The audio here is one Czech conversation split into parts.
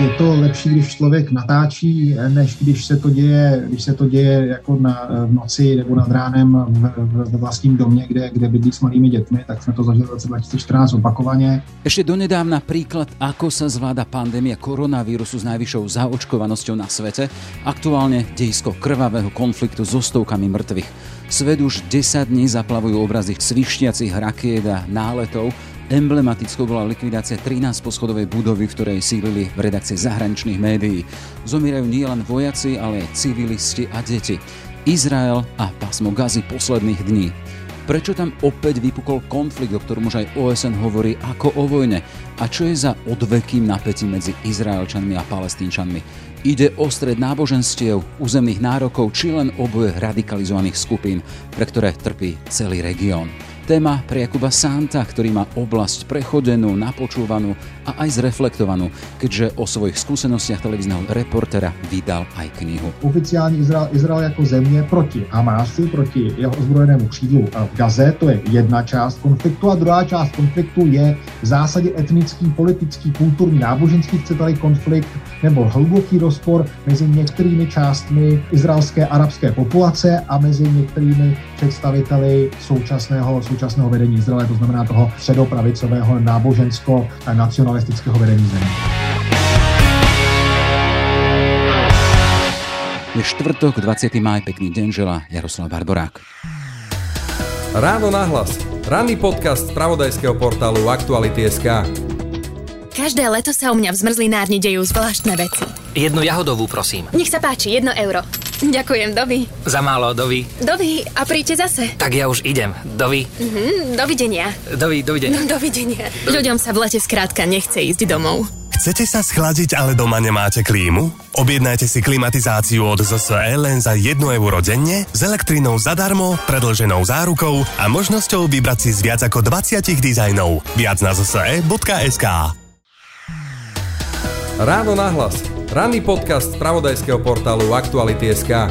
je to lepší, když člověk natáčí, než když se to děje, když se to děje jako na, v noci nebo nad ránem v, v, v vlastním domě, kde, kde bydlí s malými dětmi, tak jsme to zažili v roce 2014 opakovaně. Ešte donedávna príklad, ako sa zvláda pandémia koronavírusu s najvyššou zaočkovanosťou na svete, aktuálne dejisko krvavého konfliktu so stovkami mŕtvych. Svet už 10 dní zaplavujú obrazy svištiacich rakiet a náletov, Emblematickou bola likvidácia 13 poschodovej budovy, v ktorej sílili v redakcii zahraničných médií. Zomierajú nielen vojaci, ale aj civilisti a deti. Izrael a pásmo Gazy posledných dní. Prečo tam opäť vypukol konflikt, o ktorom už aj OSN hovorí ako o vojne? A čo je za odvekým napätím medzi Izraelčanmi a Palestínčanmi? Ide o stred náboženstiev, územných nárokov či len oboje radikalizovaných skupín, pre ktoré trpí celý región. Téma pre Jakuba Santa, ktorý má oblasť prechodenú, napočúvanú a aj zreflektovanú, keďže o svojich skúsenostiach televízneho reportera vydal aj knihu. Oficiální Izrael, Izrael jako země proti Hamásu, proti jeho ozbrojenému křídlu v Gaze, to je jedna část konfliktu a druhá část konfliktu je v zásadě etnický, politický, kulturní, náboženský, chcete konflikt nebo hluboký rozpor mezi některými částmi izraelské arabské populace a mezi některými představiteli současného, současného vedení Izraele, to znamená toho středopravicového nábožensko-nacionalistického vedení země. Je štvrtok, 20. maj, pekný deň žela Jaroslav Barborák. Ráno nahlas. Ranný podcast z pravodajského portálu Aktuality.sk. Každé leto sa u mňa v zmrzlinárni dejú zvláštne veci. Jednu jahodovú, prosím. Nech sa páči, jedno euro. Ďakujem, dovi. Za málo, dovi. Dovi, a príďte zase. Tak ja už idem. Dovi. Mhm, dovidenia. Dovi, dovidenia. No, dovidenia. Ľuďom sa v lete skrátka nechce ísť domov. Chcete sa schladiť, ale doma nemáte klímu? Objednajte si klimatizáciu od ZSE len za 1 euro denne, s elektrinou zadarmo, predlženou zárukou a možnosťou vybrať si z viac ako 20 dizajnov. Viac na zse.sk Ráno nahlas. Ranný podcast z pravodajského portálu Aktuality.sk.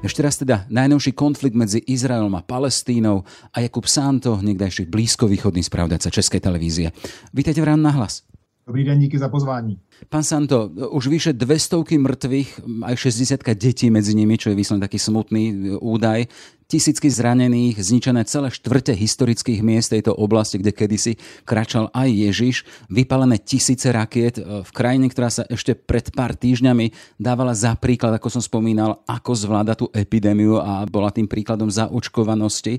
Ešte raz teda najnovší konflikt medzi Izraelom a Palestínou a Jakub Santo, niekdajší blízkovýchodný spravodajca Českej televízie. Vítajte v Ráno nahlas. Dobrý den, díky za pozvání. Pán Santo, už vyše 200 mŕtvych, aj 60 detí medzi nimi, čo je vyslovene taký smutný e, údaj. Tisícky zranených, zničené celé štvrte historických miest tejto oblasti, kde kedysi kračal aj Ježiš, vypalené tisíce rakiet e, v krajine, ktorá sa ešte pred pár týždňami dávala za príklad, ako som spomínal, ako zvláda tú epidémiu a bola tým príkladom zaočkovanosti.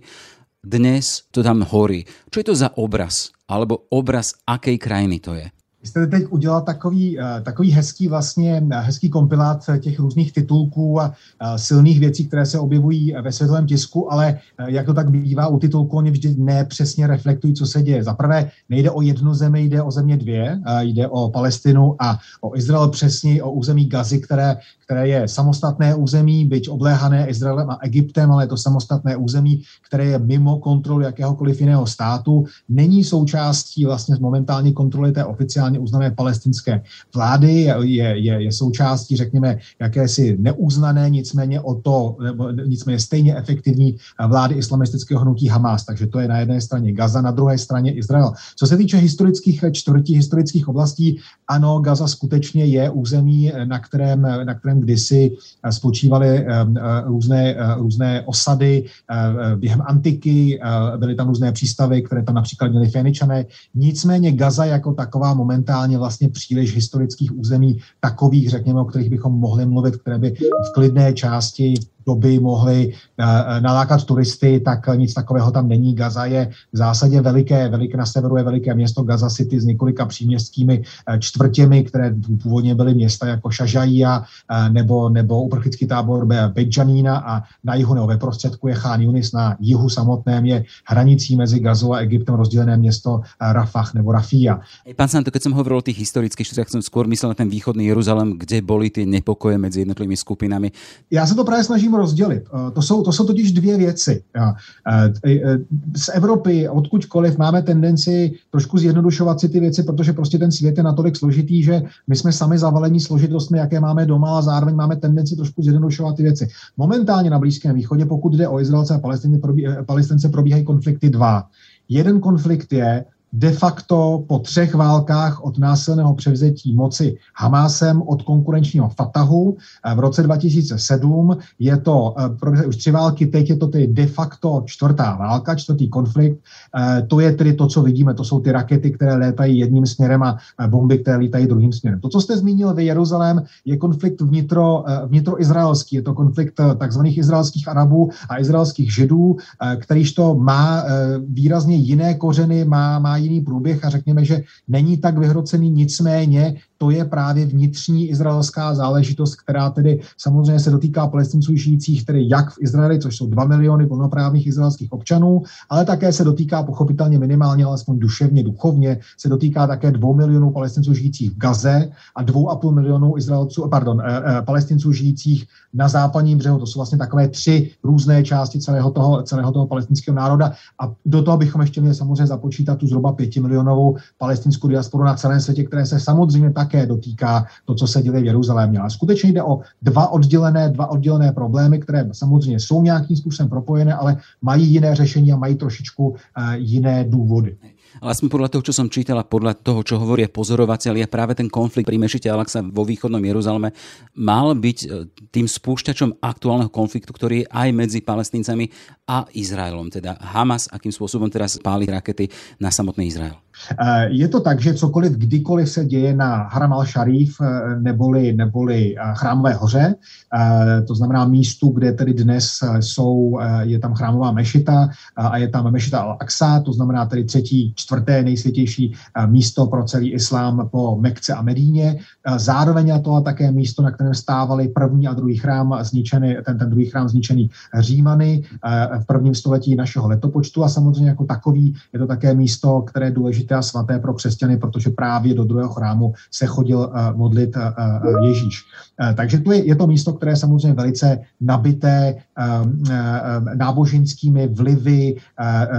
Dnes to tam horí. Čo je to za obraz? Alebo obraz akej krajiny to je? Vy jste teď udělal takový, eh, takový hezký vlastně, eh, hezký kompilát těch různých titulků a silných věcí, které se objevují ve světovém tisku, ale eh, jak to tak bývá u titulků, oni vždy nepřesně reflektují, co se děje. Za prvé nejde o jednu zemi, jde o země dvě, jde o Palestinu a o Izrael přesně, o území Gazy, které, které je samostatné území, byť obléhané Izraelem a Egyptem, ale je to samostatné území, které je mimo kontrolu jakéhokoliv jiného státu, není součástí vlastně momentální kontroly té oficiální oficiálně uznané palestinské vlády, je, je, je součástí, řekněme, jakési neuznané, nicméně o to, nebo nicméně stejně efektivní vlády islamistického hnutí Hamas. Takže to je na jedné straně Gaza, na druhé straně Izrael. Co se týče historických čtvrtí, historických oblastí, ano, Gaza skutečně je území, na kterém, na kterém kdysi spočívaly eh, eh, různé, eh, různé osady během antiky, byly tam různé přístavy, které tam například měly Feničané. Nicméně Gaza jako taková moment momentálně vlastně příliš historických území takových, řekněme, o kterých bychom mohli mluvit, které by v klidné části doby mohli eh, eh, nalákat turisty, tak nic takového tam není. Gaza je v zásadě veliké, veliké na severu je veliké město Gaza City s několika příměstskými eh, čtvrtěmi, které původně byly města jako Šažajíja nebo, nebo uprchlický tábor Bejjanína a na jihu nebo ve prostředku je Chán Yunis, na jihu samotném je hranicí mezi Gazou a Egyptem rozdělené město Rafah nebo Rafia. Pán Santo, keď som hovoril o tých historických štvrtiach, som skôr myslel na ten východný Jeruzalem, kde boli tie nepokoje medzi jednotlivými skupinami. Já se to právě snažím musím rozdělit. Eh, to jsou, to jsou totiž dvě věci. Eh, eh, z Evropy, odkudkoliv, máme tendenci trošku zjednodušovat si ty věci, protože prostě ten svět je natolik složitý, že my jsme sami zavalení složitostmi, jaké máme doma a zároveň máme tendenci trošku zjednodušovat ty věci. Momentálně na Blízkém východě, pokud jde o Izraelce a Palestince, probíhají konflikty dva. Jeden konflikt je de facto po třech válkách od násilného převzetí moci Hamásem od konkurenčního Fatahu v roce 2007. Je to už tři války, teď je to tedy de facto čtvrtá válka, čtvrtý konflikt. To je tedy to, co vidíme, to jsou ty rakety, které létají jedním směrem a bomby, které létají druhým směrem. To, co jste zmínil vy, Jeruzalém, je konflikt vnitro, vnitroizraelský, je to konflikt takzvaných izraelských Arabů a izraelských Židů, kterýž to má výrazně jiné kořeny, má, má jiný průběh a řekněme, že není tak vyhrocený, nicméně to je právě vnitřní izraelská záležitost, která tedy samozřejmě se dotýká palestinců žijících tedy jak v Izraeli, což jsou 2 miliony plnoprávných izraelských občanů, ale také se dotýká pochopitelně minimálně, alespoň duševně, duchovně, se dotýká také 2 milionů palestinců žijících v Gaze a 2,5 milionů Izraelců, pardon, eh, eh, palestinců žijících na západním břehu. To jsou vlastně takové tři různé části celého toho, celého toho palestinského národa. A do toho bychom ještě měli samozřejmě započítat tu zhruba pětimilionovou palestinskou diasporu na celém světě, které se samozřejmě také dotýká to, co se děje v Jeruzalémě. Ale skutečně jde o dva oddělené, dva oddělené problémy, které samozřejmě jsou nějakým způsobem propojené, ale mají jiné řešení a mají trošičku uh, jiné důvody. Ale aspoň podľa toho, čo som čítal a podľa toho, čo hovoria pozorovateľia, práve ten konflikt pri mešite Alaksa vo východnom Jeruzaleme mal byť e, tým spúšťačom aktuálneho konfliktu, ktorý je aj medzi palestíncami a Izraelom. Teda Hamas, akým spôsobom teraz páli rakety na samotný Izrael. Eh, je to tak, že cokoliv kdykoliv se děje na Haram al-Sharif eh, neboli, neboli eh, chrámové hoře, to znamená místu, kde tedy dnes jsou, je tam chrámová mešita a je tam mešita al-Aqsa, to znamená tedy třetí, čtvrté nejsvětější místo pro celý islám po Mekce a Medíně. Zároveň je to také místo, na kterém stávali první a druhý chrám zničený, ten, ten druhý chrám zničený Římany v prvním století našeho letopočtu a samozřejmě jako takový je to také místo, které je důležité důležité a svaté pro křesťany, protože právě do druhého chrámu se chodil eh, modlit eh, eh, Ježíš. Takže to je, je to místo, které je samozřejmě velice nabité náboženskými vlivy,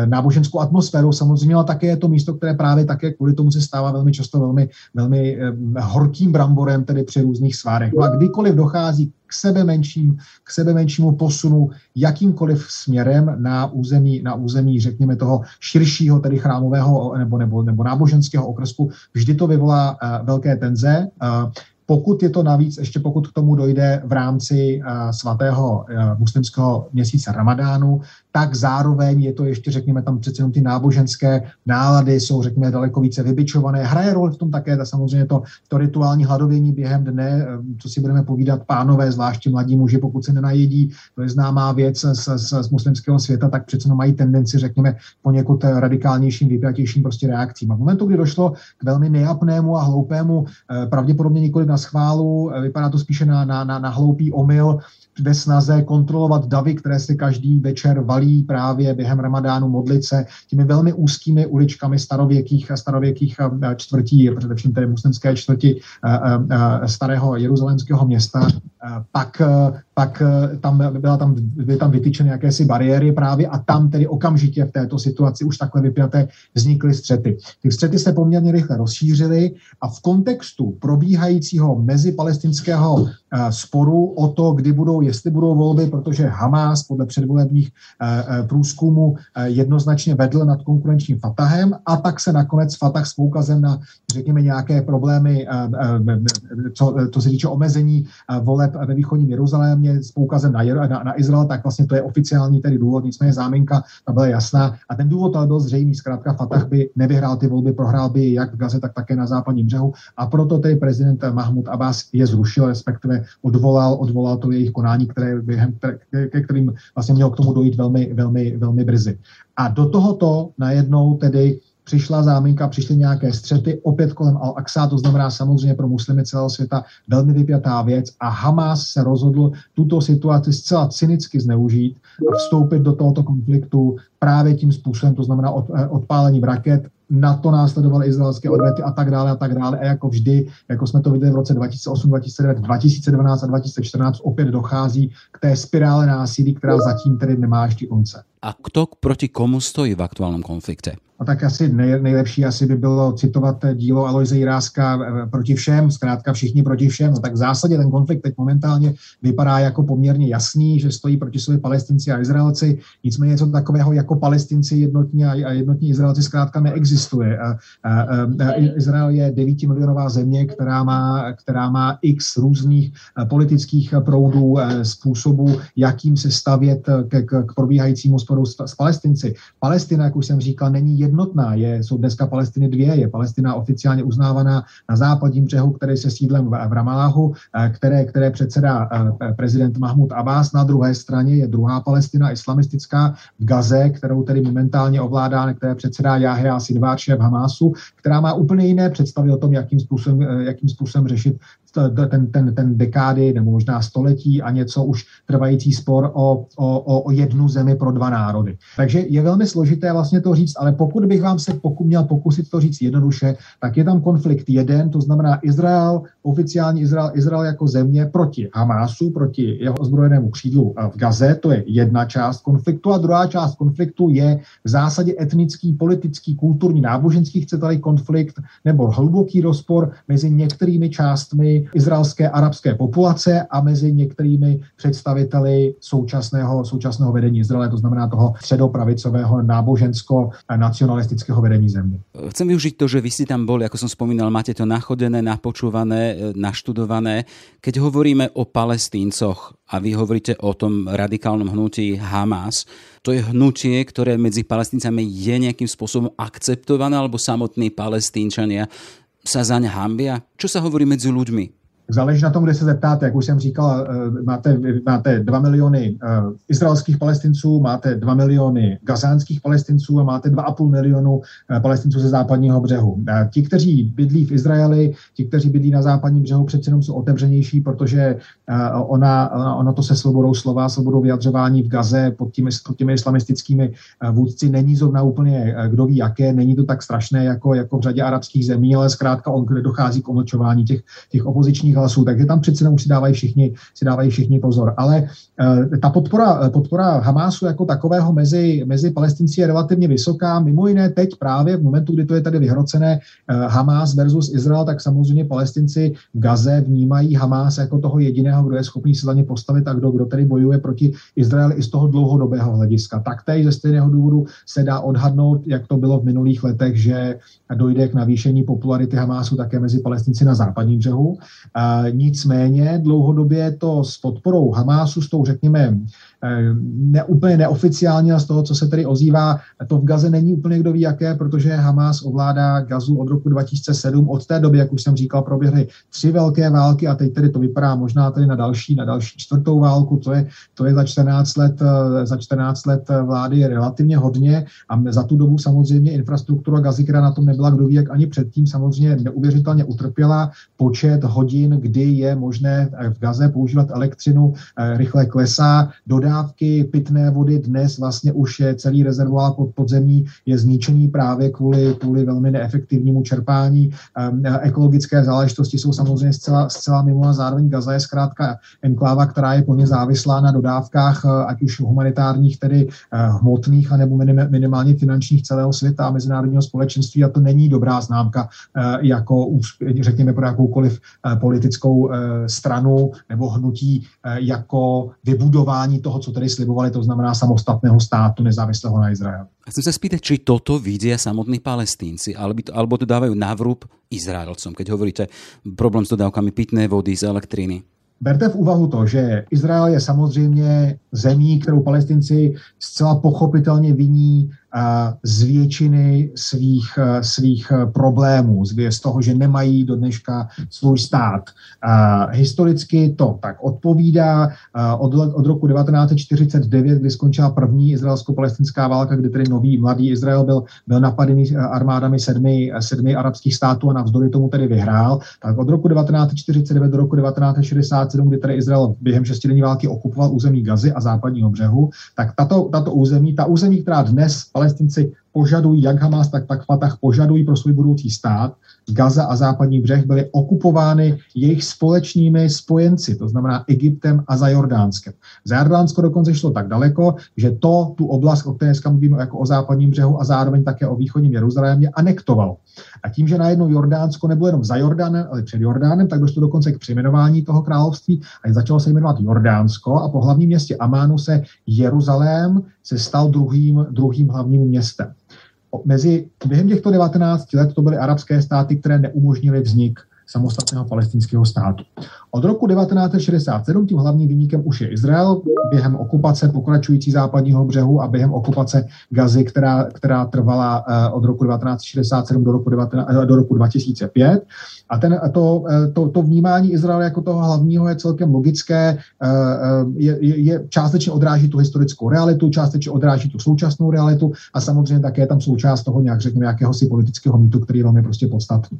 náboženskou atmosférou samozřejmě, ale také je to místo, které právě také kvůli tomu se stává velmi často velmi, velmi horkým bramborem, tedy při různých svárech. No a kdykoliv dochází k sebe menším, k sebe menšímu posunu jakýmkoliv směrem na území, na území, řekněme, toho širšího, tedy chrámového nebo, nebo, nebo náboženského okresku, vždy to vyvolá uh, velké tenze. Uh, pokud je to navíc, ještě pokud k tomu dojde v rámci uh, svatého uh, muslimského měsíce Ramadánu, tak zároveň je to ještě, řekněme, tam přece jenom ty náboženské nálady jsou, řekněme, daleko více vybičované. Hraje roli v tom také ta, samozřejmě to, to rituální hladovění během dne, eh, co si budeme povídat, pánové, zvláště mladí muži, pokud se nenajedí, to je známá věc z, z, z muslimského světa, tak přece mají tendenci, řekněme, poněkud radikálnějším, vypjatějším prostě reakcím. A v momentu, kdy došlo k velmi nejapnému a hloupému, eh, pravděpodobně nikoli na schválu, eh, vypadá to spíše na, na, na, na hloupý omyl, ve snaze kontrolovat davy, které si každý večer valí právě během ramadánu modlit se těmi velmi úzkými uličkami starověkých a starověkých eh, čtvrtí, především tedy muslimské čtvrti eh, eh, starého jeruzalémského města, pak, pak tam, byla tam, byly tam vytyčeny jakési bariéry právě a tam tedy okamžitě v této situaci už takhle vypjaté vznikly střety. Ty střety se poměrně rychle rozšířily a v kontextu probíhajícího mezipalestinského sporu o to, kdy budou jestli budou volby, protože Hamas podle předvolebních eh, eh, průzkumů eh, jednoznačně vedl nad konkurenčním Fatahem a tak se nakonec Fatah s poukazem na, řekněme, nějaké problémy, co, to se týče omezení voleb ve východním Jeruzalémě s poukazem na, na, na Izrael, tak vlastně to je oficiální tedy důvod, nicméně záminka ta byla jasná. A ten důvod ale byl zřejmý, zkrátka Fatah by nevyhrál ty volby, prohrál by jak v Gaze, tak také na západním břehu. A proto tedy prezident Mahmud Abbas je zrušil, respektive odvolal, odvolal to jejich konání jednání, které během, ke kterým vlastně mělo k tomu dojít velmi, velmi, velmi brzy. A do tohoto najednou tedy přišla záminka, přišly nějaké střety, opět kolem Al-Aqsa, to znamená samozřejmě pro muslimy celého světa velmi vypjatá věc a Hamas se rozhodl tuto situaci zcela cynicky zneužít a vstoupit do tohoto konfliktu právě tím způsobem, to znamená od, eh, odpálením raket, na to následovaly izraelské odvety a tak dále a tak dále. A jako vždy, jako jsme to viděli v roce 2008, 2009, 2012 a 2014, opět dochází k té spirále násilí, která zatím tedy nemá ještě konce. A kto proti komu stojí v aktuálnom konflikte? A tak asi nej, nejlepší asi by bylo citovat dílo Aloise Jiráska proti všem, zkrátka všichni proti všem. No tak v zásadě ten konflikt teď momentálně vypadá jako poměrně jasný, že stojí proti sobě palestinci a Izraelci. Nicméně něco takového jako palestinci jednotní a jednotní Izraelci zkrátka neexistuje. A, a, a, Izrael je 9 milionová země, která má, která má x různých politických proudů, způsobů, jakým se stavět k, k, k probíhajícímu sporu s, s Palestinci. Palestina, jak už jsem říkal, není jednotná. Je, jsou dneska Palestiny dvě. Je Palestina oficiálně uznávaná na západním břehu, který se sídlem v, v Ramaláhu, které, které předsedá prezident Mahmud Abbas. Na druhé straně je druhá Palestina islamistická v Gaze, kterou tedy momentálně ovládá, které předsedá Jahja Sinvar, šéf Hamásu, která má úplně jiné představy o tom, jakým způsobem, jakým způsobem řešit ten, ten, ten dekády nebo možná století a něco už trvající spor o, o, o jednu zemi pro dva národy. Takže je velmi složité vlastně to říct, ale pokud bych vám se pokud měl pokusit to říct jednoduše, tak je tam konflikt jeden, to znamená Izrael, oficiální Izrael, Izrael jako země proti Hamásu, proti jeho ozbrojenému křídlu v Gaze, to je jedna část konfliktu a druhá část konfliktu je v zásadě etnický, politický, kulturní, náboženský, chcete konflikt nebo hluboký rozpor mezi některými částmi izraelské arabské populace a mezi některými představiteli současného, současného vedení Izraele, to znamená toho středopravicového nábožensko-nacionalistického vedení země. Chcem využiť to, že vy si tam boli, ako som spomínal, máte to nachodené, napočúvané, naštudované. Keď hovoríme o palestíncoch a vy hovoríte o tom radikálnom hnutí Hamas, to je hnutie, ktoré medzi palestíncami je nejakým spôsobom akceptované, alebo samotní palestínčania sa zaň hambia? Čo sa hovorí medzi ľuďmi? Záleží na tom, kde se zeptáte. Jak už jsem říkal, eh, máte, máte 2 miliony eh, izraelských palestinců, máte 2 miliony gazánských palestinců a máte 2,5 milionu eh, palestinců ze západního břehu. Ti, kteří bydlí v Izraeli, ti, kteří bydlí na západním břehu, přece jenom jsou otevřenější, protože ona, ona to se svobodou slova, svobodou vyjadřování v Gaze pod těmi, pod těmi islamistickými vůdci není zrovna úplně kdo ví jaké, není to tak strašné jako, jako v řadě arabských zemí, ale zkrátka on, dochází k omlčování těch, těch opozičních hlasů, takže tam přece už si dávají všichni, si dávají všichni pozor. Ale uh, ta podpora, podpora Hamásu jako takového mezi, mezi palestinci je relativně vysoká. Mimo jiné teď právě v momentu, kdy to je tady vyhrocené uh, Hamás versus Izrael, tak samozřejmě palestinci v Gaze vnímají Hamás jako toho jediného, kdo je schopný se za ně postavit a kdo, kdo tedy bojuje proti Izraeli i z toho dlouhodobého hlediska. Taktéž ze stejného důvodu se dá odhadnout, jak to bylo v minulých letech, že dojde k navýšení popularity Hamásu také mezi palestinci na západním břehu. Nicméně dlouhodobě to s podporou Hamásu, s tou řekněme Eh, ne, úplně neoficiálně a z toho, co se tady ozývá, to v Gaze není úplně kdo ví jaké, protože Hamas ovládá Gazu od roku 2007. Od té doby, jak už jsem říkal, proběhly tři velké války a teď tedy to vypadá možná tady na další, na další čtvrtou válku, to je, to je za 14 let, eh, za 14 let vlády relativně hodně a za tu dobu samozřejmě infrastruktura Gazy, která na tom nebyla kdo ví jak ani předtím, samozřejmě neuvěřitelně utrpěla. Počet hodin, kdy je možné v Gaze používat elektřinu, eh, rychle klesá. Dodá dodávky pitné vody dnes vlastně už je celý rezervoár pod podzemí je zničený právě kvůli, kvůli velmi neefektivnímu čerpání. Um, ekologické záležitosti jsou samozřejmě zcela, zcela mimo a zároveň Gaza je zkrátka enkláva, která je plně závislá na dodávkách, eh, ať už humanitárních, tedy hmotných, anebo minim, minimálně finančních celého světa a mezinárodního společenství a to není dobrá známka jako, řekněme, pro jakoukoliv uh, politickou uh, stranu nebo hnutí jako vybudování toho, co tady slibovali, to znamená samostatného státu nezávislého na Izraeli. Chcem sa spýtať, či toto vidia samotní palestínci, alebo to, alebo to dávajú navrúb Izraelcom, keď hovoríte problém s dodávkami pitné vody z elektriny. Berte v úvahu to, že Izrael je samozřejmě zemí, kterou palestinci zcela pochopitelně viní z většiny svých, svých problémů, z toho, že nemají do dneška svůj stát. Historicky to tak odpovídá. Od, od roku 1949, kdy skončila první izraelsko-palestinská válka, kdy tedy nový mladý Izrael byl, byl napadený armádami sedmi, sedmi arabských států a navzdory tomu tedy vyhrál, tak od roku 1949 do roku 1967, kdy tedy Izrael během šestidenní války okupoval území Gazy a západního břehu, tak tato, tato území, ta území, která dnes palestinci požadují, jak Hamas, tak, tak Fatah požadují pro svůj budoucí stát, Gaza a západní břeh byly okupovány jejich společnými spojenci, to znamená Egyptem a za Jordánskem. Za Jordánsko dokonce šlo tak daleko, že to tu oblast, o které dneska mluvíme jako o západním břehu a zároveň také o východním Jeruzalémě, anektovalo. A tím, že najednou Jordánsko nebylo jenom za Jordánem, ale před Jordánem, tak došlo dokonce k přejmenování toho království a začalo se jmenovat Jordánsko a po hlavním městě Amánu se Jeruzalém se stal druhým, druhým hlavním městem. Mezi, během těchto 19 let to byly arabské státy, které neumožnily vznik samostatného palestinského státu. Od roku 1967 tím hlavním výnikem už je Izrael během okupace pokračující západního břehu a během okupace Gazy, která, která trvala uh, od roku 1967 do roku, 19, uh, do roku 2005. A ten, to, eh, to, to vnímání Izraele jako toho hlavního je celkem logické, je, je, je částečně odráží tu historickou realitu, částečně odráží tu současnou realitu a samozřejmě také tam součást toho nějak, řekněme, jakéhosi politického mýtu, který je velmi prostě podstatný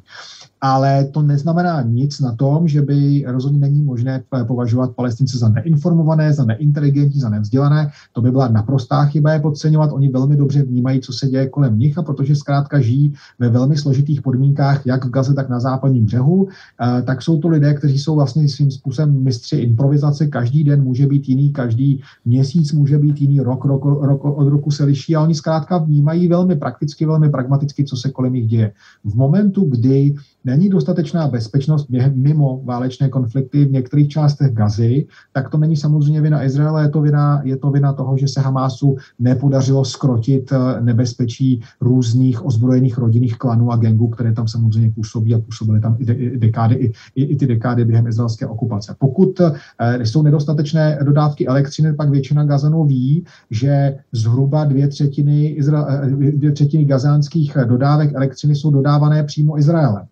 ale to neznamená nic na tom, že by rozhodně není možné považovat Palestince za neinformované, za neinteligentní, za nevzdělané. To by byla naprostá chyba je podceňovat. Oni velmi dobře vnímají, co se děje kolem nich a protože zkrátka žijí ve velmi složitých podmínkách, jak v Gaze, tak na západním břehu, eh, tak jsou to lidé, kteří jsou vlastně svým způsobem mistři improvizace. Každý den může být jiný, každý měsíc může být jiný, rok, rok, rok od roku se liší a oni zkrátka vnímají velmi prakticky, velmi pragmaticky, co se kolem nich děje. V momentu, kdy není dostatečná bezpečnost mimo válečné konflikty v některých částech Gazy, tak to není samozřejmě vina Izraele, je to vina, je to vina toho, že se Hamásu nepodařilo skrotit eh, nebezpečí různých ozbrojených rodinných klanů a gangů, které tam samozřejmě působí a působily tam i, de, i dekády, i, i, i ty dekády během izraelské okupace. Pokud e, jsou nedostatečné dodávky elektřiny, pak většina Gazanů ví, že zhruba dvě třetiny, Izra, eh, dvě třetiny gazánských dodávek elektřiny jsou dodávané přímo Izraelem.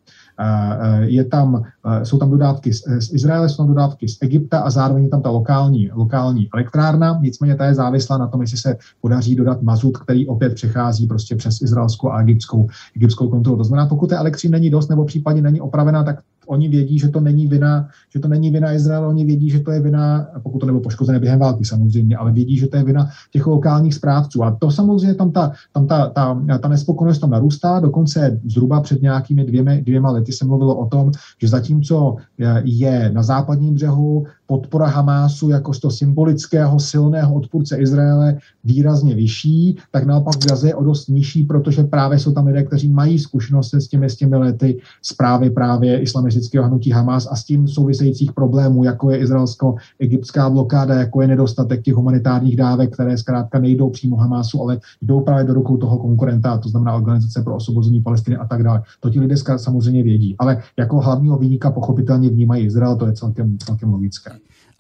Je tam, jsou tam dodávky z, z Izraele, jsou tam dodávky z Egypta a zároveň je tam ta lokální, lokální elektrárna, nicméně ta je závislá na tom, jestli se podaří dodat mazut, který opět přechází prostě přes izraelskou a egyptskou, egyptskou kontrolu. To znamená, pokud té elektřiny není dost nebo případně není opravená, tak oni vědí, že to není vina, že to není vina Izraele, oni vědí, že to je vina, pokud to nebylo poškozené během války samozřejmě, ale vědí, že to je vina těch lokálních správců. A to samozřejmě tam ta, tam ta, ta, ta nespokojenost tam narůstá, dokonce zhruba před nějakými dvěma, dvěma lety se mluvilo o tom, že zatímco je na západním břehu podpora Hamásu jako toho symbolického silného odpůrce Izraele výrazně vyšší, tak naopak v Gaze je o dost nižší, protože právě jsou tam lidé, kteří mají zkušenost s těmi, s těmi lety zprávy právě islamistického hnutí Hamas a s tím souvisejících problémů, jako je izraelsko-egyptská blokáda, jako je nedostatek těch humanitárních dávek, které zkrátka nejdou přímo Hamásu, ale jdou právě do rukou toho konkurenta, to znamená Organizace pro osvobození Palestiny a tak dále. To ti lidé samozřejmě vědí, ale jako hlavního výnika pochopitelně vnímají Izrael, to je celkem, celkem logické.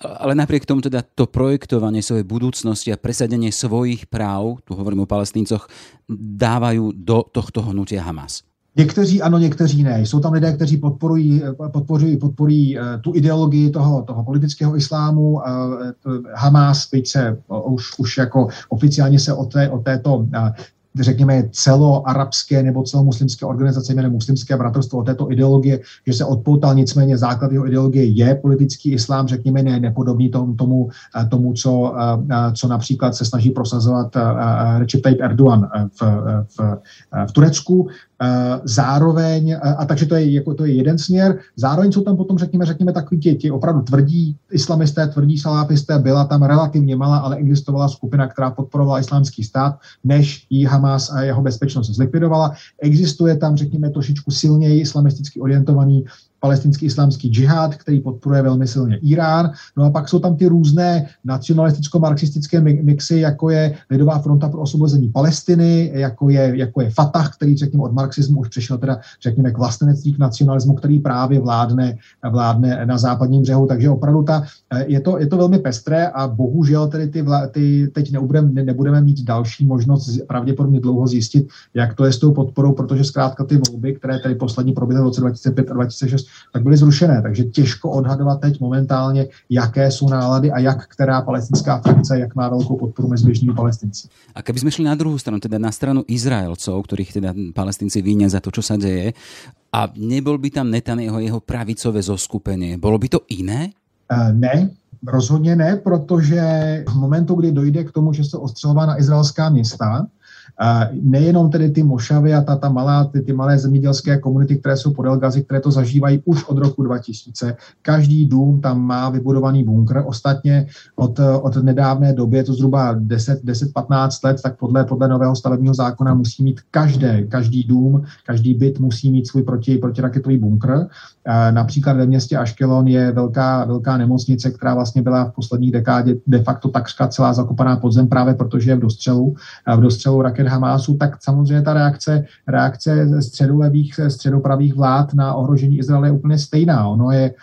Ale napriek tomu teda to projektovanie svojej budúcnosti a presadenie svojich práv, tu hovorím o palestíncoch, dávajú do tohto hnutia Hamas. Někteří ano, někteří ne. Jsou tam lidé, kteří podporují, podporují, podporují eh, tu ideologii toho, toho politického islámu. Eh, Hamas teď se už, už jako oficiálně se o, té, o této eh, řekněme, celoarabské nebo celomuslimské organizace jménem Muslimské bratrstvo od této ideologie, že se odpoutal, nicméně základ jeho ideologie je politický islám, řekněme, ne nepodobný tomu, tomu, tomu co, co například se snaží prosazovat Recep Tayyip Erdogan v, v, v Turecku. Eh, zároveň, eh, a takže to je, jako, to je jeden směr, zároveň jsou tam potom, řekněme, řekněme takový ti, ti opravdu tvrdí islamisté, tvrdí salápisté, byla tam relativně malá, ale existovala skupina, která podporovala islámský stát, než ji Hamas a jeho bezpečnost zlikvidovala. Existuje tam, řekněme, trošičku silněji islamisticky orientovaný palestinský islámský džihad, který podporuje velmi silně Irán. No a pak jsou tam ty různé nacionalisticko-marxistické mixy, jako je Lidová fronta pro osvobození Palestiny, jako je, jako je Fatah, který řekněme od marxismu už přešel teda řekněme k vlastenectví, k nacionalismu, který právě vládne, vládne na západním břehu. Takže opravdu ta, je, to, je to velmi pestré a bohužel tedy ty, vla, ty teď nebudeme, nebudeme mít další možnost pravděpodobně dlouho zjistit, jak to je s tou podporou, protože zkrátka ty volby, které tady poslední proběhly v roce 2005 a 2006, tak byly zrušené. Takže těžko odhadovat teď momentálně, jaké jsou nálady a jak která palestinská frakce, jak má velkou podporu mezi běžnými palestinci. A keby jsme šli na druhou stranu, teda na stranu Izraelcov, kterých teda palestinci víně za to, co se děje, a nebol by tam Netanyahu jeho pravicové zoskupení, bylo by to jiné? Uh, ne, rozhodně ne, protože v momentu, kdy dojde k tomu, že se ostřelová na izraelská města, Nejenom tedy ty mošavy a ta, ta malá, ty, ty malé zemědělské komunity, které jsou podél Gazy, které to zažívají už od roku 2000. Každý dům tam má vybudovaný bunkr. Ostatně od, od nedávné doby, je to zhruba 10-15 let, tak podle, podle nového stavebního zákona musí mít každé, každý dům, každý byt musí mít svůj proti, protiraketový bunkr. Například ve městě Aškelon je velká, velká nemocnice, která vlastně byla v posledních dekádě de facto takřka celá zakopaná pod zem právě protože je v dostřelu, v dostřelu raket Hamásu, tak samozřejmě ta reakce, reakce středolevých, středopravých vlád na ohrožení Izraele je úplně stejná. Ono je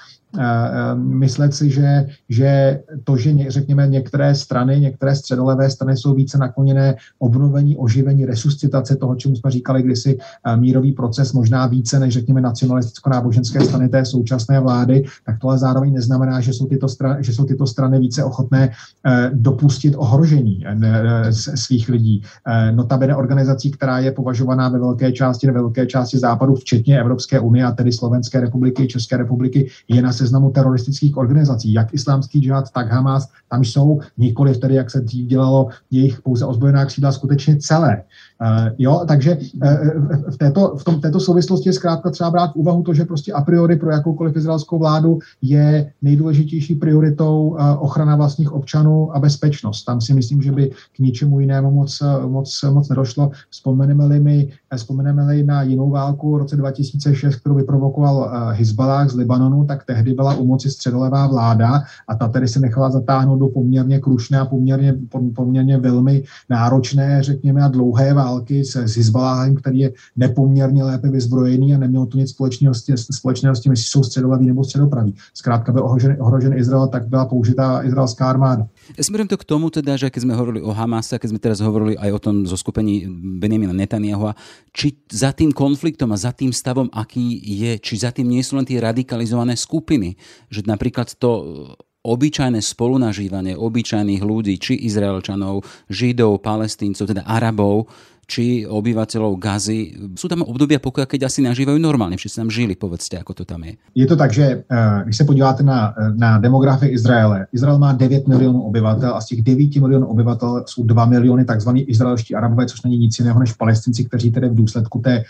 myslet si, že, že to, že řekněme některé strany, některé středolevé strany jsou více nakloněné obnovení, oživení, resuscitace toho, čemu jsme říkali kdysi eh, mírový proces, možná více než řekněme nacionalisticko-náboženské strany té současné vlády, tak to ale zároveň neznamená, že jsou tyto strany, že jsou tyto strany více ochotné dopustit ohrožení svých lidí. Notabene organizací, která je považovaná ve velké části, ve velké části západu, včetně Evropské unie a tedy Slovenské republiky, České republiky, je na seznamu teroristických organizací, jak islámský džihad, tak Hamas, tam jsou nikoli tedy, jak se dřív dělalo, jejich pouze ozbrojená křídla skutečně celé. Uh, jo, takže uh, v, této, v tom, této souvislosti je zkrátka třeba brát v úvahu to, že prostě a priori pro jakoukoliv izraelskou vládu je nejdůležitější prioritou uh, ochrana vlastních občanů a bezpečnost. Tam si myslím, že by k ničemu jinému moc, moc, moc nedošlo. Vzpomeneme-li, mi, vzpomeneme-li na jinou válku v roce 2006, kterou vyprovokoval Hezbollah z Libanonu, tak tehdy byla u moci středolevá vláda a ta tedy se nechala zatáhnout do poměrně krušné a poměrně, poměrně velmi náročné, řekněme, a dlouhé války války se, s Hezbaláhem, který je nepoměrně lépe vyzbrojený a nemělo to nic společného s, společného s tím, jestli jsou středoleví nebo středopraví. Zkrátka byl ohrožen, ohrožen Izrael, tak byla použitá izraelská armáda. Smerujem to k tomu teda, že keď sme hovorili o Hamase, keď sme teraz hovorili aj o tom zo skupení Benjamina Netanyahu, či za tým konfliktom a za tým stavom, aký je, či za tým nie sú len tie radikalizované skupiny, že napríklad to obyčajné spolunažívanie obyčajných ľudí, či Izraelčanov, Židov, Palestíncov, teda Arabov, či obyvateľov Gazy. Sú tam obdobia pokoja, keď asi nažívajú normálně, všetci tam žili, povedzte, ako to tam je. Je to tak, že eh, když se podíváte na, eh, na demografii Izraele, Izrael má 9 milionů obyvatel a z těch 9 milionů obyvatel jsou 2 miliony takzvaní izraelští arabové, což není nic jiného než palestinci, kteří tedy v důsledku té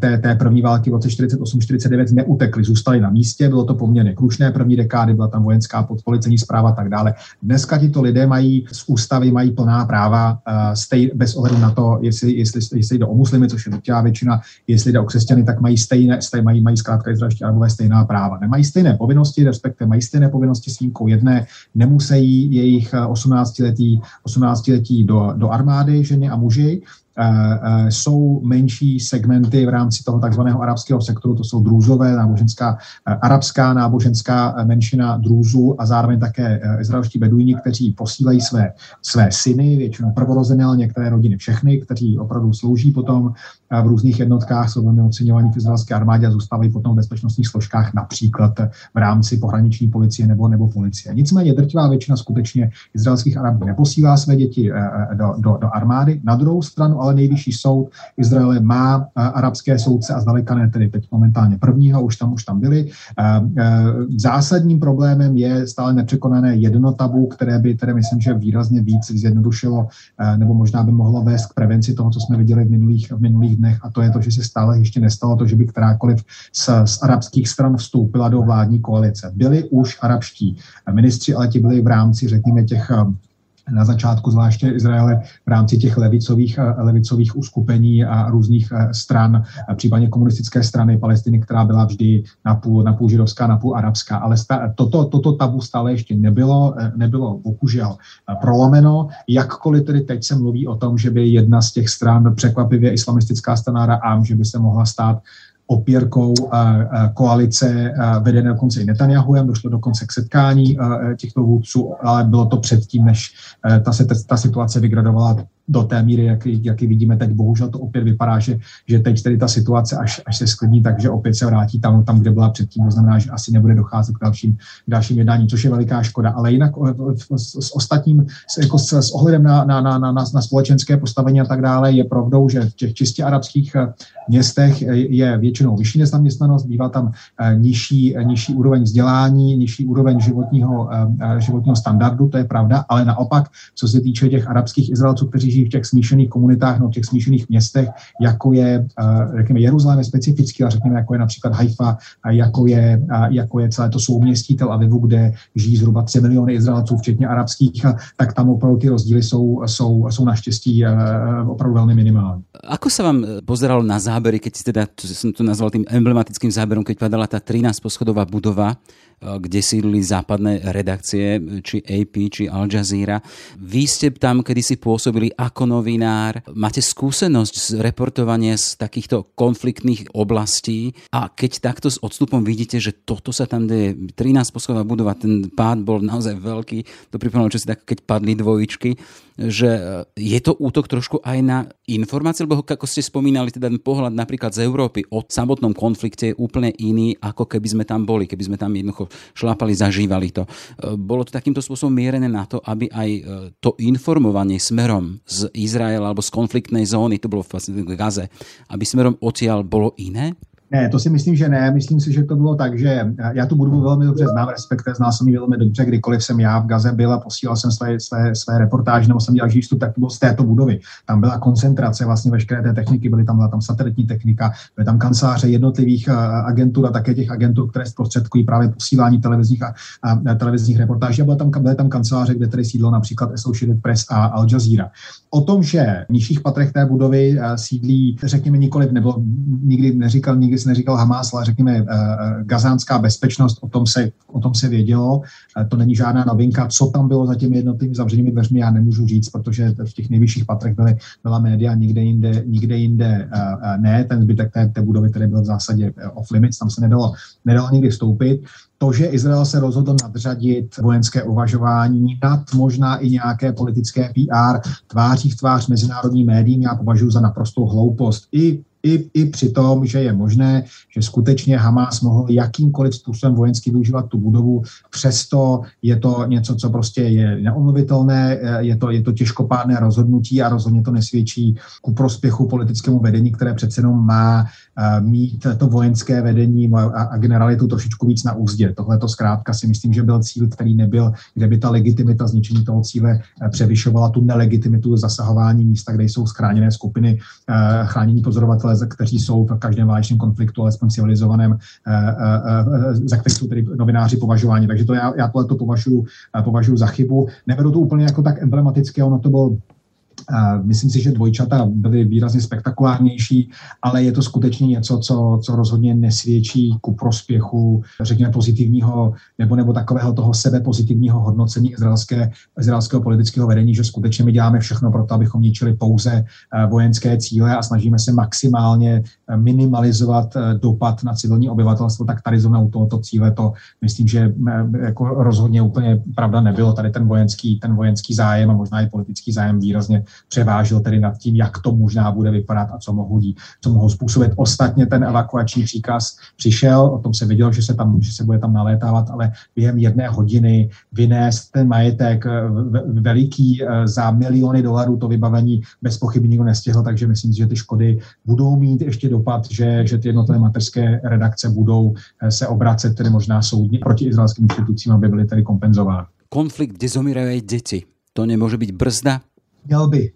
té, té první války v roce 48-49 neutekli, zůstali na místě, bylo to poměrně krušné první dekády, byla tam vojenská podpolicení zpráva a tak dále. Dneska tito lidé mají z ústavy mají plná práva, eh, stej, bez ohledu na to, jestli, jestli, jestli jde o muslimy, což je drtivá většina, jestli jde o křesťany, tak mají stejné, stej, mají, mají zkrátka izraelští arabové stejná práva. Nemají stejné povinnosti, respektive mají stejné povinnosti s výjimkou jedné, nemusí jejich 18-letí, 18-letí do, do armády ženy a muži, Eh, eh, jsou menší segmenty v rámci toho takzvaného arabského sektoru, to jsou drůzové, náboženská, eh, arabská náboženská menšina drůzů a zároveň také izraelští beduini, kteří posílají své, své syny, většinou prvorozené, ale některé rodiny všechny, kteří opravdu slouží potom v různých jednotkách, jsou velmi oceňovaní v izraelské armádě a zůstávají potom v bezpečnostních složkách, například v rámci pohraniční policie nebo, nebo policie. Nicméně drtivá většina skutečně izraelských Arabů neposílá své děti do, do, do armády. Na druhou stranu ale nejvyšší soud Izraele má arabské soudce a zdaleka ne tedy teď momentálně prvního, už tam už tam byli. Zásadním problémem je stále nepřekonané jedno tabu, které by, které myslím, že výrazně víc zjednodušilo, nebo možná by mohlo vést k prevenci toho, co jsme viděli v minulých, v minulých dnech, a to je to, že se stále ještě nestalo to, že by kterákoliv z, z arabských stran vstoupila do vládní koalice. Byli už arabští ministři, ale ti byli v rámci, řekněme, těch na začátku zvláště Izraele v rámci těch levicových, eh, levicových uskupení a různých eh, stran, případně komunistické strany Palestiny, která byla vždy napůl, napůl židovská, napůl arabská. Ale toto, toto tabu stále ještě nebylo, eh, nebylo bohužel prolomeno, jakkoliv tedy teď se mluví o tom, že by jedna z těch stran, překvapivě islamistická strana Ra'am, že by se mohla stát opěrkou koalice vedené dokonce i Netanyahuem, došlo dokonce k setkání těchto vůdců, ale bylo to předtím, než ta, se, ta situace vygradovala do té míry, jak, jak vidíme teď. Bohužel to opět vypadá, že, že teď tedy ta situace, až, až se sklidní, takže opět se vrátí tam, tam, kde byla předtím. To znamená, že asi nebude docházet k dalším, k dalším jednáním, což je veliká škoda. Ale jinak s, s ostatním, s, jako s, s ohledem na, na, na, na, na společenské postavení a tak dále, je pravdou, že v těch čistě arabských eh, městech je většinou vyšší nezaměstnanost, bývá tam eh, nižší, nižší úroveň vzdělání, nižší úroveň životního, eh, životního standardu, to je pravda, ale naopak, co se týče těch arabských Izraelců, kteří žijí v těch smíšených komunitách, no v těch smíšených městech, jako je, řekněme, Jeruzalém specificky, ale řekněme, jako je například Haifa, jako je, jako je celé to souměstí Tel Avivu, kde žijí zhruba 3 miliony Izraelců, včetně arabských, tak tam opravdu ty rozdíly jsou, jsou, jsou naštěstí opravdu velmi minimální. Ako sa vám pozeralo na zábery, keď si teda, som to nazval tým emblematickým záberom, keď padala tá 13 poschodová budova, Eh, kde sídli západné redakcie, či AP, či Al Jazeera. Vy ste tam kedysi pôsobili ako novinár. Máte skúsenosť z reportovania z takýchto konfliktných oblastí a keď takto s odstupom vidíte, že toto sa tam deje, 13 poschodová budova, ten pád bol naozaj veľký, to pripomínalo, čo si tak, keď padli dvojičky, že eh, je to útok trošku aj na informácie, lebo ako ste spomínali, teda ten pohľad napríklad z Európy o samotnom konflikte je úplne iný, ako keby sme tam boli, keby sme tam jednoducho šlápali, zažívali to. E, bolo to takýmto spôsobom mierené na to, aby aj e, to informovanie smerom z Izraela alebo z konfliktnej zóny, to bolo vlastne v Gaze, aby smerom odtiaľ bolo iné? Ne, to si myslím, že ne. Myslím si, že to bylo tak, že já tu budovu velmi dobře znám, respektive znal jsem ji velmi dobře, kdykoliv jsem já v Gaze byl a posílal jsem své, své, své reportáže nebo jsem dělal výstup, tak to bylo z této budovy. Tam byla koncentrace vlastně veškeré té techniky, byly tam, byla tam satelitní technika, byly tam kanceláře jednotlivých agentur a také těch agentur, které zprostředkují právě posílání televizních a, a televizních reportáží. A byly tam, byly tam kanceláře, kde tady sídlo například Associated Press a Al Jazeera. O tom, že v nižších patrech té budovy sídlí, řekněme, nikoliv, nebo nikdy neříkal, nikdy se neříkal Hamas, ale řekněme eh, eh, gazánská bezpečnost, o tom se, o tom se vědělo. Eh, to není žádná novinka. Co tam bylo za těmi jednotlivými zavřenými dveřmi, já nemůžu říct, protože v těch nejvyšších patrech byly, byla média, nikde jinde, nikde jinde ne. Ten zbytek té, té budovy tedy byl v zásadě off limits, tam se nedalo, nedalo nikdy vstoupit to, že Izrael se rozhodl nadřadit vojenské uvažování nad možná i nějaké politické PR tváří v tvář mezinárodním médiím, já považuji za naprostou hloupost. I i, i při tom, že je možné, že skutečně Hamas mohl jakýmkoliv způsobem vojensky využívat tu budovu, přesto je to něco, co prostě je neomluvitelné, je to, je to těžkopádné rozhodnutí a rozhodně to nesvědčí ku prospěchu politickému vedení, které přece jenom má eh, mít to vojenské vedení a, generalitu trošičku víc na úzdě. Tohle to zkrátka si myslím, že byl cíl, který nebyl, kde by ta legitimita zničení toho cíle eh, převyšovala tu nelegitimitu zasahování místa, kde jsou schráněné skupiny, eh, chránění pozorovatelé kteří jsou v každém válečném konfliktu, alespoň civilizovaném, eh, eh, eh, za který jsou tedy novináři považováni. Takže to já, já tohle to považuji, považuji za chybu. Neberu to úplně jako tak emblematické, ono to bylo Myslím si, že dvojčata byly výrazně spektakulárnější, ale je to skutečně něco, co, co rozhodně nesvědčí ku prospěchu, řekněme, pozitivního nebo, nebo takového toho sebepozitivního hodnocení izraelské, izraelského politického vedení, že skutečně my děláme všechno pro to, abychom ničili pouze eh, vojenské cíle a snažíme se maximálně eh, minimalizovat eh, dopad na civilní obyvatelstvo, tak tady zrovna u tohoto cíle to myslím, že jako rozhodně úplně pravda nebylo. Tady ten vojenský, ten vojenský zájem a možná i politický zájem výrazně převážil tedy nad tím, jak to možná bude vypadat a co mohou, dít, co mohou způsobit. Ostatně ten evakuační příkaz přišel, o tom se viděl, že se, tam, že se bude tam nalétávat, ale během jedné hodiny vynést ten majetek eh, veliký eh, za miliony dolarů to vybavení bez pochyby nikdo nestihl, takže myslím že ty škody budou mít ještě dopad, že, že ty jednotlivé mateřské redakce budou eh, se obracet tedy možná soudně proti izraelským institucím, aby byly tedy kompenzovány. Konflikt, kde zomírají děti, to nemůže být brzda měl by.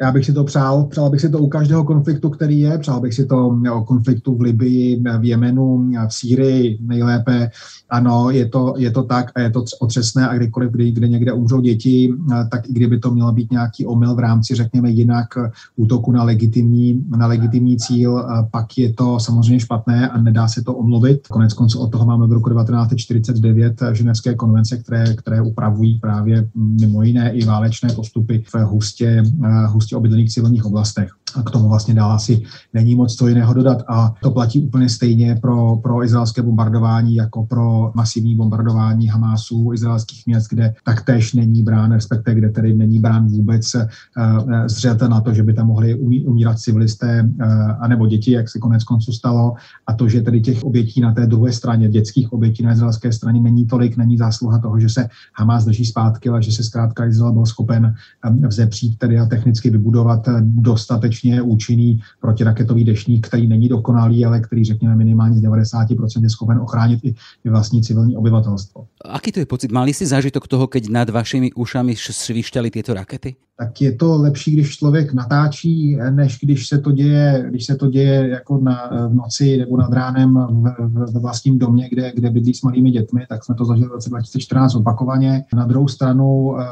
Já bych si to přál, přál bych si to u každého konfliktu, který je, přál bych si to o konfliktu v Libii, v Jemenu, v Sýrii nejlépe, ano, je to, je to tak a je to otřesné a kdykoliv, kdy, kdy někde umřou děti, tak i kdyby to mělo být nějaký omyl v rámci, řekněme, jinak útoku na legitimní, na legitimní cíl, pak je to samozřejmě špatné a nedá se to omluvit. Konec konců od toho máme v roku 1949 ženevské konvence, které, které upravují právě mimo jiné i válečné postupy v hustě, hustě obydlených civilních oblastech. A k tomu vlastně dál asi není moc co jiného dodat. A to platí úplně stejně pro, pro izraelské bombardování jako pro masivní bombardování Hamásu izraelských měst, kde taktéž není brán, respektive kde tedy není brán vůbec uh, zřetel na to, že by tam mohli umí, umírat civilisté uh, anebo děti, jak se konec konců stalo. A to, že tedy těch obětí na té druhé straně, dětských obětí na izraelské straně není tolik, není zásluha toho, že se Hamás drží zpátky, ale že se zkrátka Izrael byl schopen um, vzepřít tedy a technicky vybudovat dostatečně účinný protiraketový dešník, který není dokonalý, ale který řekněme minimálně z 90% je schopen ochránit i, i vlastní civilní obyvatelstvo. Aký to je pocit? Mali si zážitok toho, keď nad vašimi ušami svišťali tieto rakety? Tak je to lepší, když člověk natáčí, než když se to děje, když se to děje jako na, v noci nebo nad ránem v, v, v vlastním domě, kde, kde bydlí s malými dětmi, tak jsme to zažili v roce 2014 opakovaně. Na druhou stranu eh,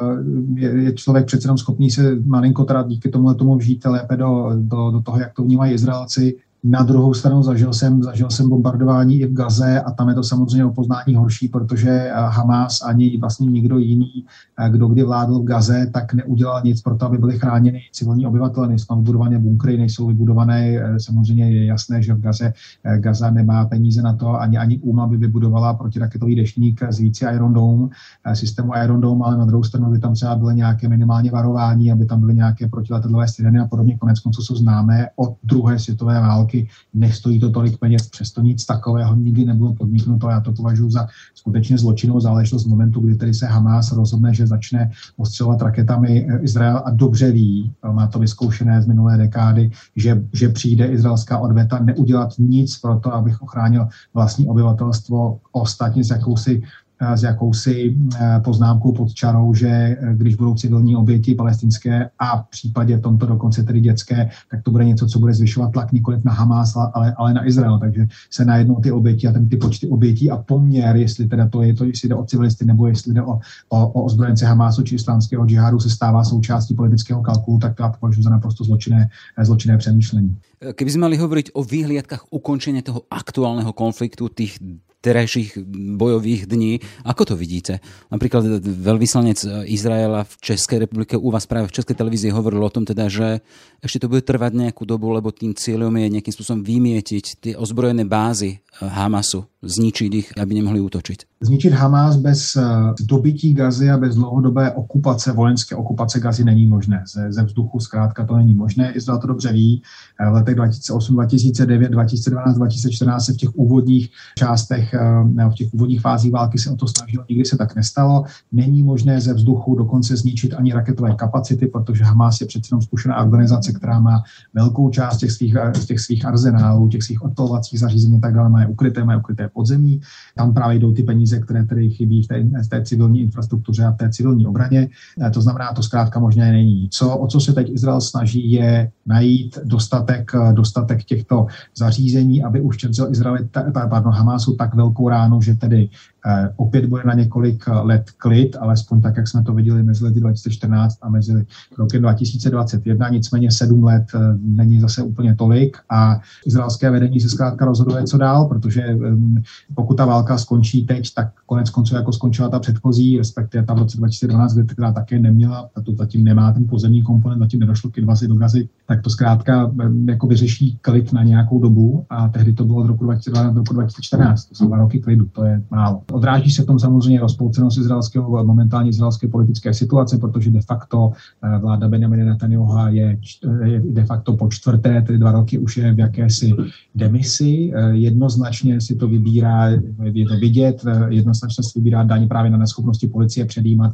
je, je člověk přece jenom schopný se malinko teda díky tomu tomu vžít lépe do, do, do toho, jak to vnímají Izraelci na druhou stranu zažil jsem, zažil jsem bombardování i v Gaze a tam je to samozřejmě o poznání horší, protože eh, Hamas ani vlastně nikdo jiný, eh, kdo kdy vládl v Gaze, tak neudělal nic pro to, aby byly chráněny civilní obyvatele. Nejsou tam vybudované bunkry, nejsou vybudované, eh, samozřejmě je jasné, že v Gaze Gaza nemá peníze na to, ani, ani UMA by vybudovala protiraketový deštník z více Iron Dome, systému Iron Dome, ale na druhou stranu by tam třeba byly nějaké minimálně varování, aby tam byly nějaké protiletadlové střely a podobně. Konec konců jsou známé od druhé světové války války, nestojí to tolik peněz, přesto nic takového nikdy nebylo podniknuto. Já to považuji za skutečně zločinnou záležitost v momentu, kdy tedy se Hamas rozhodne, že začne ostřelovat raketami Izrael a dobře ví, má to vyzkoušené z minulé dekády, že, že přijde izraelská odveta neudělat nic pro to, abych ochránil vlastní obyvatelstvo ostatně s jakousi s jakousi eh, poznámkou pod čarou, že eh, když budou civilní oběti palestinské a v případě tomto dokonce tedy dětské, tak to bude něco, co bude zvyšovat tlak nikoliv na Hamas, ale, ale na Izrael. Takže se najednou ty oběti a ten ty počty obětí a poměr, jestli teda to je to, jestli jde o civilisty nebo jestli jde o, o, o ozbrojence Hamásu či islámského džihádu, se stává součástí politického kalkulu, tak to já považuji za naprosto zločinné, eh, zločinné přemýšlení. Keby sme mali hovoriť o výhliadkách ukončenia toho aktuálneho konfliktu, tých terajších bojových dní. Ako to vidíte? Napríklad veľvyslanec Izraela v Českej republike u vás práve v Českej televízii hovoril o tom teda, že ešte to bude trvať nejakú dobu, lebo tým cieľom je nejakým spôsobom vymietiť tie ozbrojené bázy Hamasu, zničiť ich, aby nemohli útočiť. Zničit Hamas bez dobytí Gazy a bez dlouhodobé okupace, vojenské okupace Gazy není možné. Ze, ze vzduchu zkrátka to není možné. Izrael to dobře ví. Letech 2008, 2009, 2012, 2014 se v těch úvodních částech, v těch úvodních fázích války se o to snažilo, nikdy se tak nestalo. Není možné ze vzduchu dokonce zničit ani raketové kapacity, protože Hamas je přece jenom zkušená organizace, která má velkou část těch svých, těch svých arzenálů, těch svých odpolovacích zařízení tak dále, má je ukryté, má je ukryté podzemí. Tam právě jdou ty peníze, které tedy chybí v té, v té civilní infrastruktuře a v té civilní obraně. E, to znamená, to zkrátka možné není. Co, o co se teď Izrael snaží, je najít dostatek, dostatek těchto zařízení, aby uštědřil Izraeli, pardon, Hamásu tak velkou ránu, že tedy Eh, opět bude na několik let klid, alespoň tak, jak jsme to viděli mezi lety 2014 a mezi rokem 2021. Nicméně sedm let eh, není zase úplně tolik a izraelské vedení se zkrátka rozhoduje, co dál, protože pokud ta válka skončí teď, tak konec konců jako skončila ta předchozí, respektive ta v roce 2012, která také neměla, a to zatím nemá ten pozemní komponent, zatím nedošlo k invazi do Gazy, tak to zkrátka jako vyřeší klid na nějakou dobu a tehdy to bylo od roku 2012 do roku 2014, to jsou dva roky klidu, to je málo. Odráží se v tom samozřejmě rozpolcenost izraelského, momentální izraelské politické situace, protože de facto eh, vláda Benjamina Netanyahu je, je de facto po čtvrté, tedy dva roky už je v jakési demisi. Eh, jednoznačně si to vybírá, je to vidět, eh, jednoznačně si vybírá daň právě na neschopnosti policie předjímat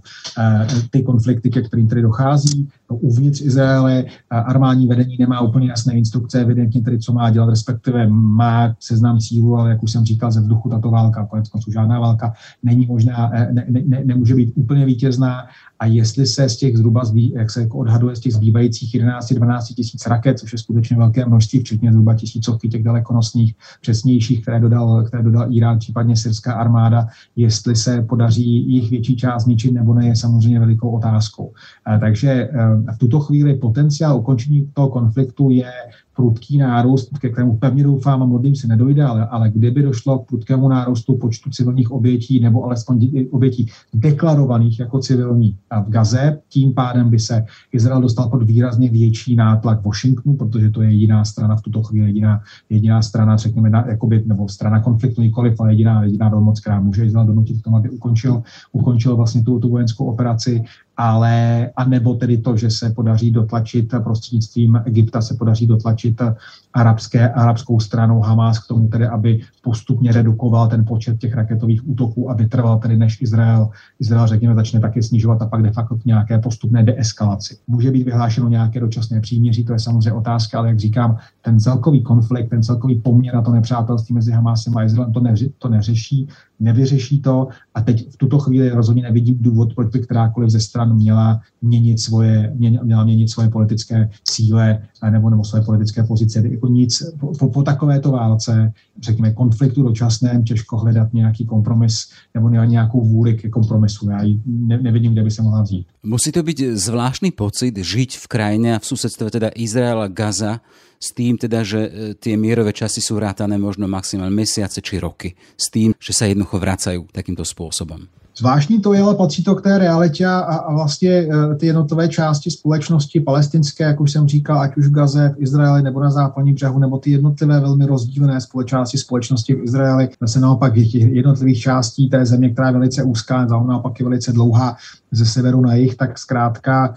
ty konflikty, ke kterým tedy dochází. Uvnitř Izraele armádní vedení nemá úplně jasné instrukce, evidentně tedy, co má dělat, respektive má seznam cílů, ale jak už jsem říkal, ze vzduchu tato válka, konec konců žádná válka válka není možná, eh, ne, ne, ne, nemůže být úplně vítězná a jestli se z těch zhruba, zbý, jak se jako odhaduje, z těch zbývajících 11-12 tisíc raket, což je skutečně velké množství, včetně zhruba tisícovky těch dalekonosných, přesnějších, které dodal, které dodal Irán, případně syrská armáda, jestli se podaří jich větší část zničit nebo ne, je samozřejmě velikou otázkou. Eh, takže eh, v tuto chvíli potenciál ukončení toho konfliktu je prudký nárůst, ke kterému pevně doufám a modlím se nedojde, ale, ale kdyby došlo k prudkému nárůstu počtu civilních obětí nebo alespoň obětí deklarovaných jako civilní v Gaze, tím pádem by se Izrael dostal pod výrazně větší nátlak Washingtonu, protože to je jediná strana v tuto chvíli, jediná, jediná strana, řekněme, na, jakoby, nebo strana konfliktu nikoliv, ale jediná, jediná velmoc, která může Izrael donutit k tomu, aby ukončil, ukončil vlastně tu, tu vojenskou operaci ale a nebo tedy to, že se podaří dotlačit prostřednictvím Egypta, se podaří dotlačit arabské, arabskou stranou Hamas k tomu tedy, aby postupně redukoval ten počet těch raketových útoků, aby trval tedy, než Izrael, Izrael řekněme, začne taky snižovat a pak de facto k nějaké postupné deeskalaci. Může být vyhlášeno nějaké dočasné příměří, to je samozřejmě otázka, ale jak říkám, ten celkový konflikt, ten celkový poměr na to nepřátelství mezi Hamasem a Izraelem to, neři, to neřeší, nevyřeší to a teď v tuto chvíli rozhodně nevidím důvod, proč by kterákoliv ze stran měla měnit svoje, měla měnit svoje politické cíle nebo, nebo svoje politické pozice. Jako nic, po, po takovéto válce, řekněme, konfliktu dočasném, těžko hledat nějaký kompromis nebo nějakou vůli ke kompromisu. Já ji ne, nevidím, kde by se mohla vzít. Musí to být zvláštní pocit žít v krajině a v susedstve teda Izraela, Gaza, s tým teda, že e, tie mierové časy sú rátané možno maximálne mesiace či roky. S tým, že sa jednoducho vracajú takýmto spôsobom. Zvláštní to je, ale patří to k té realitě a, a vlastně e, ty jednotlivé části společnosti palestinské, jak už jsem říkal, ať už v Gaze, v Izraeli nebo na západním břehu, nebo ty jednotlivé velmi rozdílné společnosti společnosti v Izraeli, se naopak těch jednotlivých částí té země, která je velice úzká, naopak je velice dlouhá ze severu na jih, tak zkrátka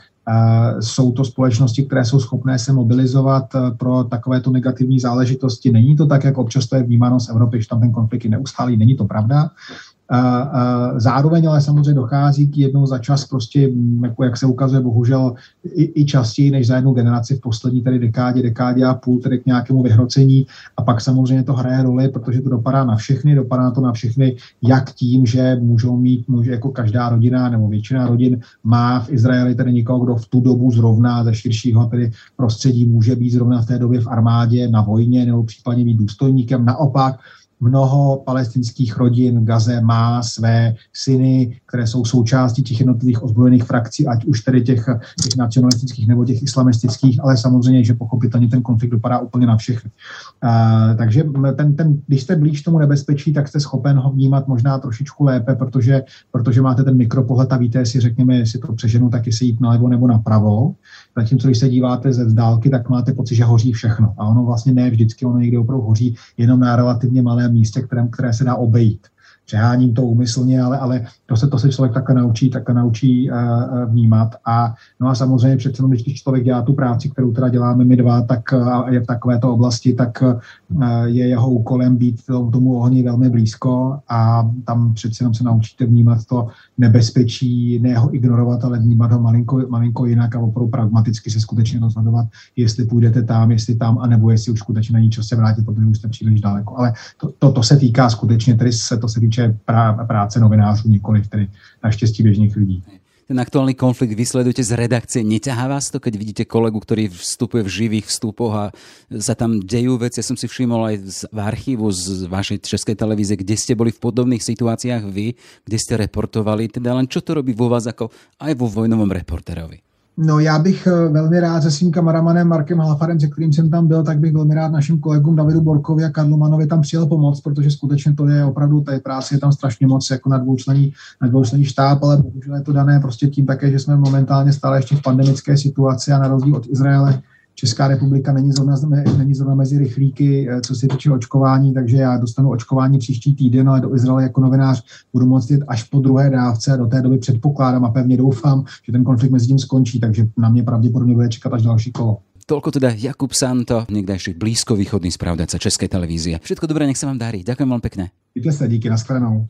jsou to společnosti, které jsou schopné se mobilizovat eh, pro takovéto negativní záležitosti. Není to tak, jak občas to je vnímáno z Evropy, že tam ten konflikt je neustálý, není to pravda. Zároveň ale samozřejmě dochází k jednou za čas prostě, jako jak se ukazuje, bohužel i, i častěji než za jednu generaci v poslední tady dekádě, dekádě a půl, tedy k nějakému vyhrocení. A pak samozřejmě to hraje roli, protože to dopadá na všechny, dopadá to na všechny, jak tím, že můžou mít, může jako každá rodina nebo většina rodin má v Izraeli tedy někoho, kdo v tu dobu zrovna ze širšího tedy prostředí může být zrovna v té době v armádě, na vojně nebo případně být důstojníkem. Naopak, mnoho palestinských rodin Gaze má své syny, které jsou součástí těch jednotlivých ozbrojených frakcí, ať už tedy těch, těch nacionalistických nebo těch islamistických, ale samozřejmě, že pochopitelně ten konflikt dopadá úplně na všechny. Uh, takže ten, ten, když jste blíž tomu nebezpečí, tak jste schopen ho vnímat možná trošičku lépe, protože, protože máte ten mikropohled a víte, jestli řekněme, jestli to přeženu, tak jestli jít nalevo nebo napravo. Zatímco když se díváte ze vzdálky, tak máte pocit, že hoří všechno. A ono vlastně ne vždycky, ono někdy opravdu hoří jenom na relativně malém místě, které, které se dá obejít přeháním to úmyslně, ale, ale to se, to se člověk takhle naučí, takhle naučí uh, vnímat. A, no a samozřejmě přece, když člověk dělá tu práci, kterou teda děláme my dva, tak uh, je v takovéto oblasti, tak uh, je jeho úkolem být tomu ohni velmi blízko a tam přece jenom se naučíte vnímat to nebezpečí, ne ho ignorovat, ale vnímat ho malinko, malinko jinak a opravdu pragmaticky se skutečně rozhodovat, jestli půjdete tam, jestli tam, anebo jestli už skutečně není čas se vrátit, protože už jste příliš daleko. Ale to, to, to se týká skutečně, tedy se to se týče týče práce novinářů, nikoli tedy naštěstí běžných lidí. Ten aktuálny konflikt vysledujete z redakcie. Neťahá vás to, keď vidíte kolegu, ktorý vstupuje v živých vstupoch a sa tam dejú veci? Ja som si všimol aj v archívu z vašej českej televízie, kde ste boli v podobných situáciách vy, kde ste reportovali. Teda len čo to robí vo vás ako aj vo vojnovom reporterovi? No já bych eh, velmi rád se svým kamaramanem Markem Halafarem, se kterým jsem tam byl, tak bych velmi rád našim kolegům Davidu Borkovi a Karlu Manovi tam přijel pomoc, protože skutečně to je opravdu, té práce je tam strašně moc jako na dvoučlení, na dvoučlení štáb, ale bohužel je to dané prostě tím také, že jsme momentálně stále ještě v pandemické situaci a na rozdíl od Izraele Česká republika není zrovna, není zrovna mezi rychlíky, eh, co se týče očkování, takže já dostanu očkování příští týden, ale do Izraele jako novinář budu moct jít až po druhé dávce. Do té doby předpokládám a pevně doufám, že ten konflikt mezi tím skončí, takže na mě pravděpodobně bude čekat až další kolo. Toľko teda Jakub Santo, niekdajší blízkovýchodný správdaca Českej televízie. Všetko dobré, nech sa vám darí. Ďakujem veľmi pekne. Díky sa, díky, nashledanou.